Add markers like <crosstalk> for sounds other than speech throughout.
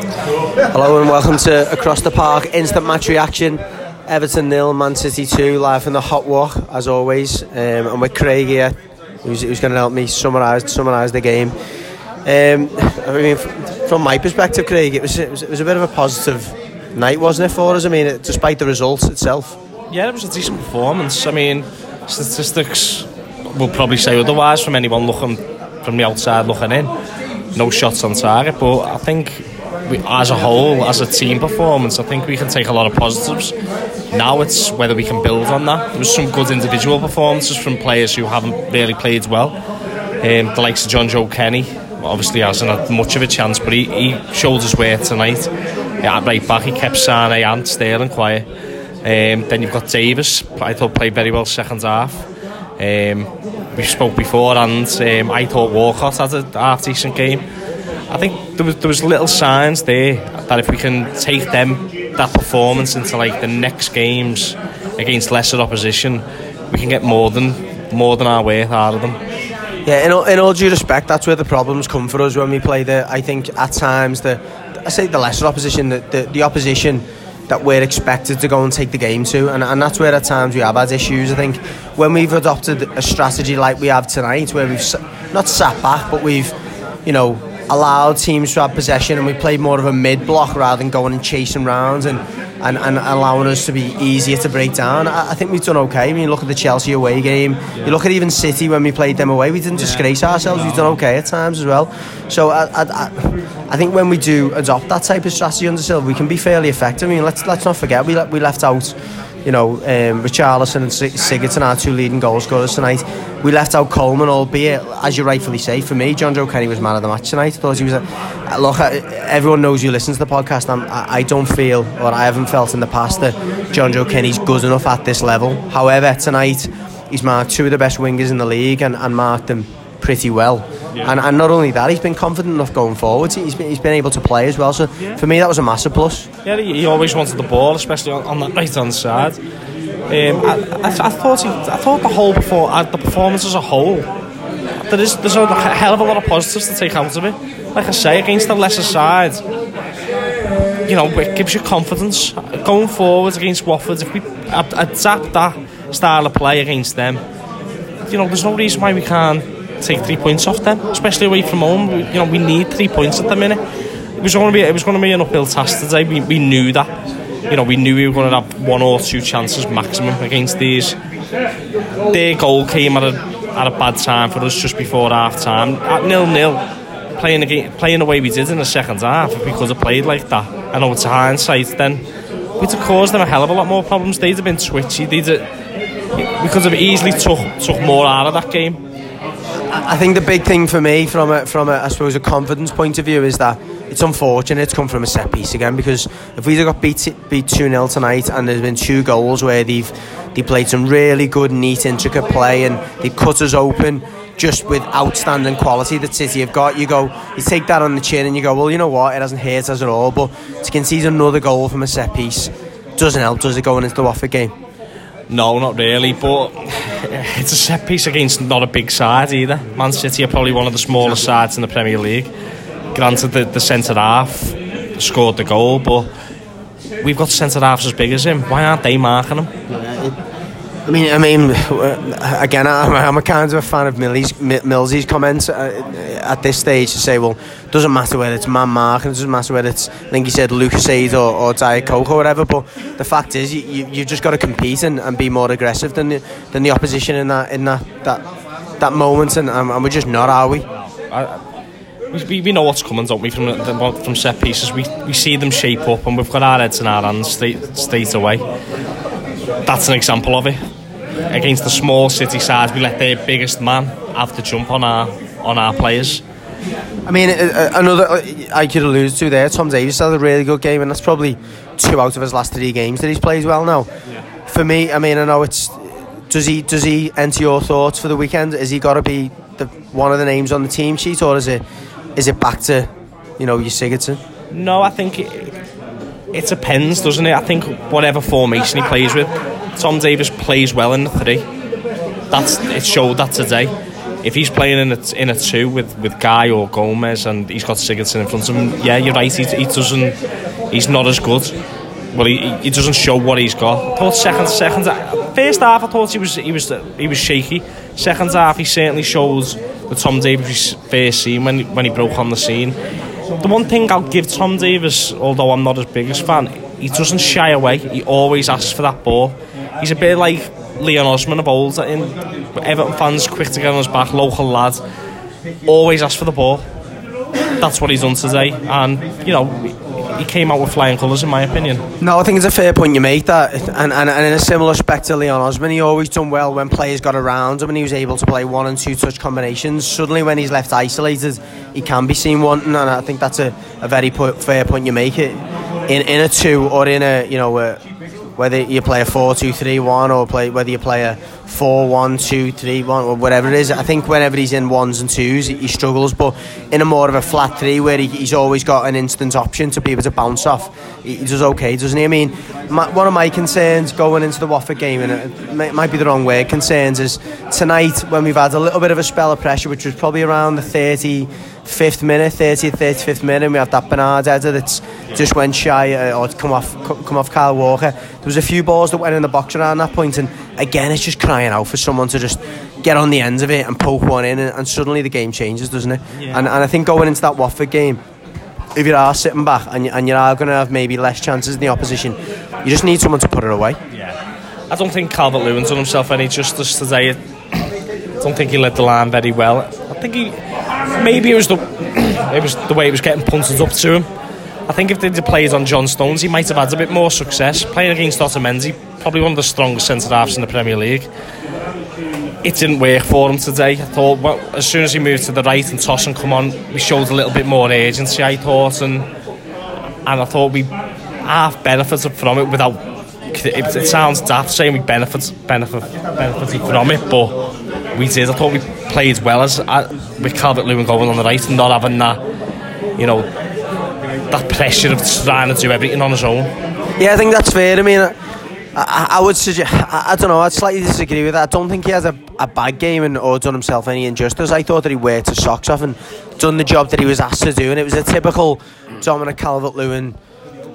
Hello and welcome to Across the Park Instant Match Reaction. Everton nil, Man City 2, live from the hot walk as always. Um, and with Craig here, who's, who's going to help me summarise summarise the game. Um, I mean, from my perspective, Craig, it was, it was, it was a bit of a positive night, wasn't it, for us? I mean, it, despite the results itself. Yeah, it was a decent performance. I mean, statistics will probably say otherwise from anyone looking from the outside looking in. No shots on target, but I think we, as a whole, as a team performance, I think we can take a lot of positives. Now it's whether we can build on that. There was some good individual performances from players who haven't really played well. Um, the likes of Jonjoe Kenny, obviously hasn't had much of a chance, but he, he showed his weight tonight. Yeah, right back, he kept Sane and Sterling quiet. Um, then you've got Davies, I thought played very well second half. Um, we spoke before, and um, I thought Walcott had a half decent game. I think there was there was little signs there that if we can take them that performance into like the next games against lesser opposition, we can get more than more than our worth out of them. Yeah, in all, in all due respect, that's where the problems come for us when we play the. I think at times the, I say the lesser opposition, the, the, the opposition that we're expected to go and take the game to, and, and that's where at times we have had issues. I think when we've adopted a strategy like we have tonight, where we've not sat back, but we've, you know, allowed teams to have possession and we played more of a mid block rather than going and chasing rounds and, and, and allowing us to be easier to break down. I, I think we've done okay. I mean, you look at the Chelsea away game, yeah. you look at even City when we played them away, we didn't yeah. disgrace ourselves, no. we've done okay at times as well. So I, I, I, I think when we do adopt that type of strategy under Silva, we can be fairly effective. I mean, let's, let's not forget, we, we left out you know, um, Richarlison and Sigurdsson, our two leading goal scorers tonight. We left out Coleman, albeit, as you rightfully say, for me, Jonjoe Kenny was man of the match tonight. I thought he was a. Look, everyone knows you listen to the podcast. I'm, I don't feel, or I haven't felt in the past, that Jonjoe Kenny's good enough at this level. However, tonight, he's marked two of the best wingers in the league and, and marked them pretty well. Yeah. And, and not only that, he's been confident enough going forward. He's been, he's been able to play as well. So yeah. for me, that was a massive plus. Yeah, he, he always wanted the ball, especially on, on that right hand side. Um, I, I, I, thought he, I thought the whole before uh, the performance as a whole, there is there's a hell of a lot of positives to take out of it. Like I say, against the lesser side, you know, it gives you confidence going forward against Watford. If we adapt that style of play against them, you know, there's no reason why we can't take three points off them, especially away from home. You know, we need three points at the minute. It was going to be it was going to be an uphill task today. We, we knew that. You know, we knew we were going to have one or two chances maximum against these. Their goal came at a at a bad time for us just before half time at nil nil. Playing again, playing the way we did in the second half, could have played like that, I know it's hindsight, then we'd have caused them a hell of a lot more problems. They'd have been twitchy. They'd have, we could have easily took took more out of that game. I think the big thing for me, from a, from a, I suppose a confidence point of view, is that it's unfortunate it's come from a set piece again because if we'd have got beat beat two 0 tonight and there's been two goals where they've they played some really good, neat, intricate play and they cut us open just with outstanding quality that City have got. You go, you take that on the chin and you go, well, you know what, it hasn't hurt us at all. But to concede another goal from a set piece doesn't help, does it, going into the Watford game? No, not really, but <laughs> it's a set piece against not a big side either. Man City are probably one of the smallest sides in the Premier League. Granted, the, the centre half scored the goal, but we've got centre halves as big as him. Why aren't they marking him? I mean, I mean, again, I'm, I'm a kind of a fan of Millie's, Millsy's comments uh, at this stage to say, well, it doesn't matter whether it's man marking, it doesn't matter whether it's, I think he said Lucozade or, or Diet Coke or whatever, but the fact is, you, you, you've just got to compete and, and be more aggressive than the, than the opposition in that in that that, that moment, and, and we're just not, are we? I, we, we know what's coming, don't we, from from set pieces. We we see them shape up, and we've got our heads in our hands straight, straight away. That's an example of it against the small city sides, we let their biggest man have to jump on our on our players. I mean, uh, uh, another uh, I could allude to there. Tom Davies had a really good game, and that's probably two out of his last three games that he's played well now. Yeah. For me, I mean, I know it's does he does he enter your thoughts for the weekend? Is he got to be the one of the names on the team sheet, or is it is it back to you know your Sigurdsson? No, I think it, it depends, doesn't it? I think whatever formation he plays with, Tom Davies plays well in the three. That's it showed that today. if he's playing in a, in a two with, with Gueye or Gomez and he's got Sigurdsson in front of him, yeah, you're right, he, he doesn't, he's not as good. Well, he, he doesn't show what he's got. I thought second, second, first half I thought he was he was he was shaky. Second half he certainly shows the Tom Davies first scene when when he broke on the scene. The one thing I'll give Tom Davies, although I'm not his biggest fan, he doesn't shy away. He always asks for that ball. He's a bit like Leon Osman of old. In Everton fans quick to get on his back, local lad. Always asks for the ball. That's what he's done today, and you know he came out with flying colours, in my opinion. No, I think it's a fair point you make that, and, and, and in a similar respect to Leon Osman, he always done well when players got around him and he was able to play one and two touch combinations. Suddenly, when he's left isolated, he can be seen wanting, and I think that's a, a very po- fair point you make. It in in a two or in a you know. A, whether you play a 4-2-3-1 or play whether you play a 4-1-2-3-1 or whatever it is. I think whenever he's in ones and twos, he, he struggles. But in a more of a flat three, where he, he's always got an instant option to be able to bounce off, he, he does okay, doesn't he? I mean, my, one of my concerns going into the Watford game, and it might, might be the wrong word, concerns is tonight when we've had a little bit of a spell of pressure, which was probably around the 30 fifth minute, 30th, 35th minute, and we have that Bernard header that's just went shy uh, or come off come off Kyle Walker. There was a few balls that went in the box around that point, and again, it's just crying out for someone to just get on the ends of it and poke one in, and, and suddenly the game changes, doesn't it? Yeah. And, and I think going into that Watford game, if you are sitting back and you, and you are going to have maybe less chances in the opposition, you just need someone to put it away. Yeah. I don't think Calvert Lewin's done himself any justice today. I don't think he led the line very well. I think he maybe it was the it was the way he was getting punted up to him. I think if they'd played on John Stones, he might have had a bit more success. Playing against Otamendi, probably one of the strongest centre halves in the Premier League. It didn't work for him today. I thought well, as soon as he moved to the right and Tosun come on, we showed a little bit more agency. I thought, and and I thought we half benefited from it without. It, it sounds daft saying we benefit benefit benefited from it, but we did. I thought we played well as uh, with Calvert Lewin going on the right and not having that, you know, that pressure of trying to do everything on his own. Yeah, I think that's fair. I mean, I, I would suggest, I, I, don't know, I'd slightly disagree with that. I don't think he has a, a bad game and or done himself any injustice. I thought that he worked his socks off and done the job that he was asked to do, and it was a typical Dominic Calvert Lewin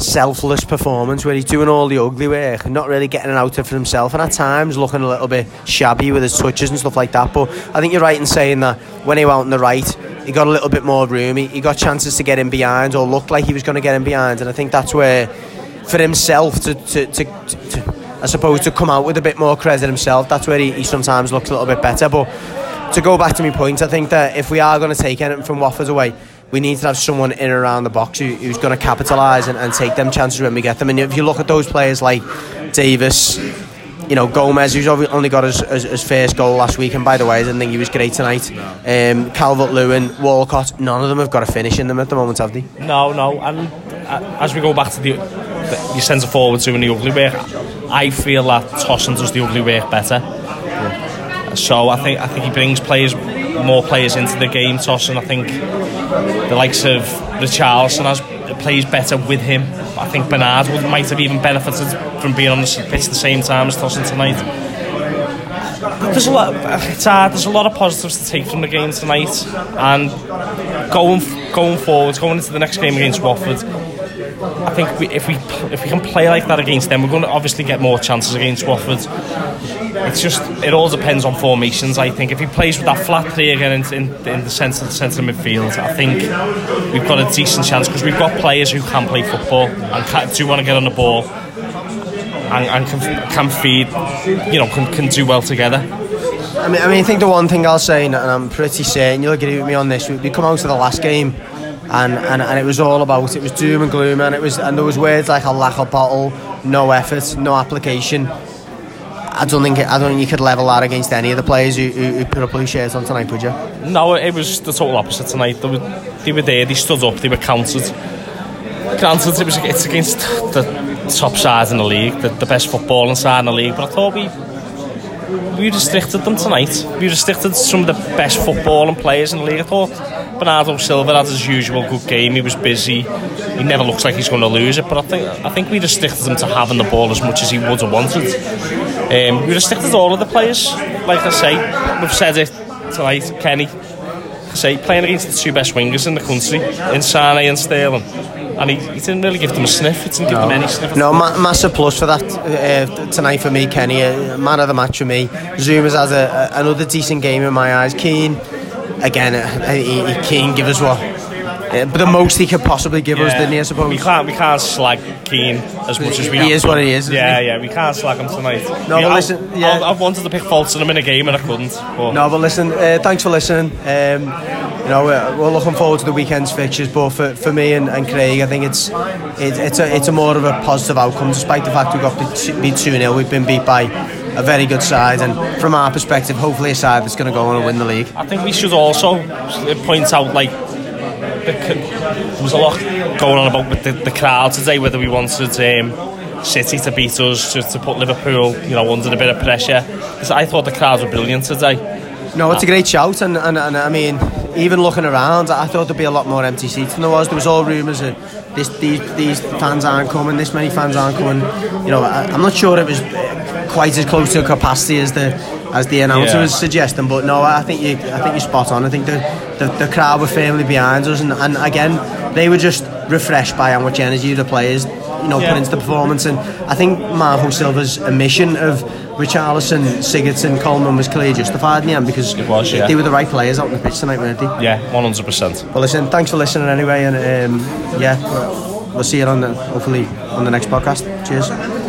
selfless performance where he's doing all the ugly work and not really getting out of himself. And at times looking a little bit shabby with his touches and stuff like that. But I think you're right in saying that when he went on the right he got a little bit more room. He, he got chances to get in behind or looked like he was going to get in behind. And I think that's where for himself to, to, to, to I suppose to come out with a bit more credit himself that's where he, he sometimes looks a little bit better. But to go back to my point I think that if we are going to take anything from Watford away we need to have someone in and around the box who, who's going to capitalise and, and take them chances when we get them. And if you look at those players like Davies, you know, Gomez, who's only got his, his, his, first goal last week, and by the way, I didn't think he was great tonight. Um, Calvert Lewin, Walcott, none of them have got a finish in them at the moment, have they? No, no. And uh, as we go back to the, the your centre forward doing the ugly work, I feel that Tosun does the ugly work better. Yeah. So I think I think he brings players more players into the game. Tosun, I think the likes of Richarlison has plays better with him. I think Bernard would, might have even benefited from being on the pitch at the same time as Tosun tonight. There's a lot. It's hard. There's a lot of positives to take from the game tonight, and going going forward, going into the next game against Watford. I think we, if we if we can play like that against them, we're going to obviously get more chances against Watford it's just it all depends on formations. I think if he plays with that flat three again in, in, in the centre of the centre midfield, I think we've got a decent chance because we've got players who can play football and can, do want to get on the ball and, and can, can feed, you know, can, can do well together. I mean, I mean, I think the one thing I'll say, and I'm pretty certain you'll agree with me on this, we come out to the last game. And, and, and it was all about it was doom and gloom and it was and there was words like a lack of bottle no effort no application I don't think I don't think you could level that against any of the players who, who, who put up blue shirts on tonight, would you? No, it was the total opposite tonight. They were, they were there, they stood up, they were counted. Granted, it was it's against the top sides in the league, the, the best footballing side in the league, but I thought we we restricted them tonight. We restricted some of the best footballing players in the league. I thought Bernardo Silva had his usual good game. He was busy. He never looks like he's going to lose it. But I think I think we restricted him to having the ball as much as he would have wanted. Um, we restricted all of the players. Like I say, we've said it tonight, Kenny, say playing against the two best wingers in the country, in Sane and Sterling. And he, he didn't really give them a sniff. He didn't give them any sniff. No, ma- massive plus for that uh, tonight for me, Kenny. Uh, man of the match for me. Zouma's has a, a, another decent game in my eyes. Keane, again, uh, he, he Keane give us what uh, but the most he could possibly give us, didn't he? I suppose we can't we can't slag Keane as much as we. He have is what he is. Yeah, he? yeah, we can't slag him tonight. No, yeah, but listen, yeah. I, I wanted to pick faults in him in a game and I couldn't. But. No, but listen, uh, thanks for listening. Um, you know, we're, we're, looking forward to the weekend's fixtures, but for, for me and, and Craig, I think it's it, it's a it's a more of a positive outcome, despite the fact we got beat two 0 We've been beat by a very good side, and from our perspective, hopefully a side that's going to go on and win the league. I think we should also point out like the, there was a lot going on about with the, the crowd today, whether we wanted um, City to beat us, to, to put Liverpool, you know, under a bit of pressure. Because I thought the crowds were brilliant today. No, it's a great shout, and, and, and I mean, even looking around, I thought there'd be a lot more empty seats than there was. There was all rumours that this, these, these fans aren't coming, this many fans aren't coming. You know, I, I'm not sure it was quite as close to capacity as the as the announcer yeah. was suggesting. But no, I think you I think you're spot on. I think the the, the crowd were firmly behind us, and, and again they were just refreshed by how much energy the players you know yeah. put into the performance. And I think Marco Silva's omission of Richarlison, Sigurdsson, Coleman was clearly justified in the end because was, yeah. they were the right players out on the pitch tonight, weren't they? Yeah, one hundred percent. Well, listen, thanks for listening anyway, and um, yeah, we'll see you on the hopefully on the next podcast. Cheers.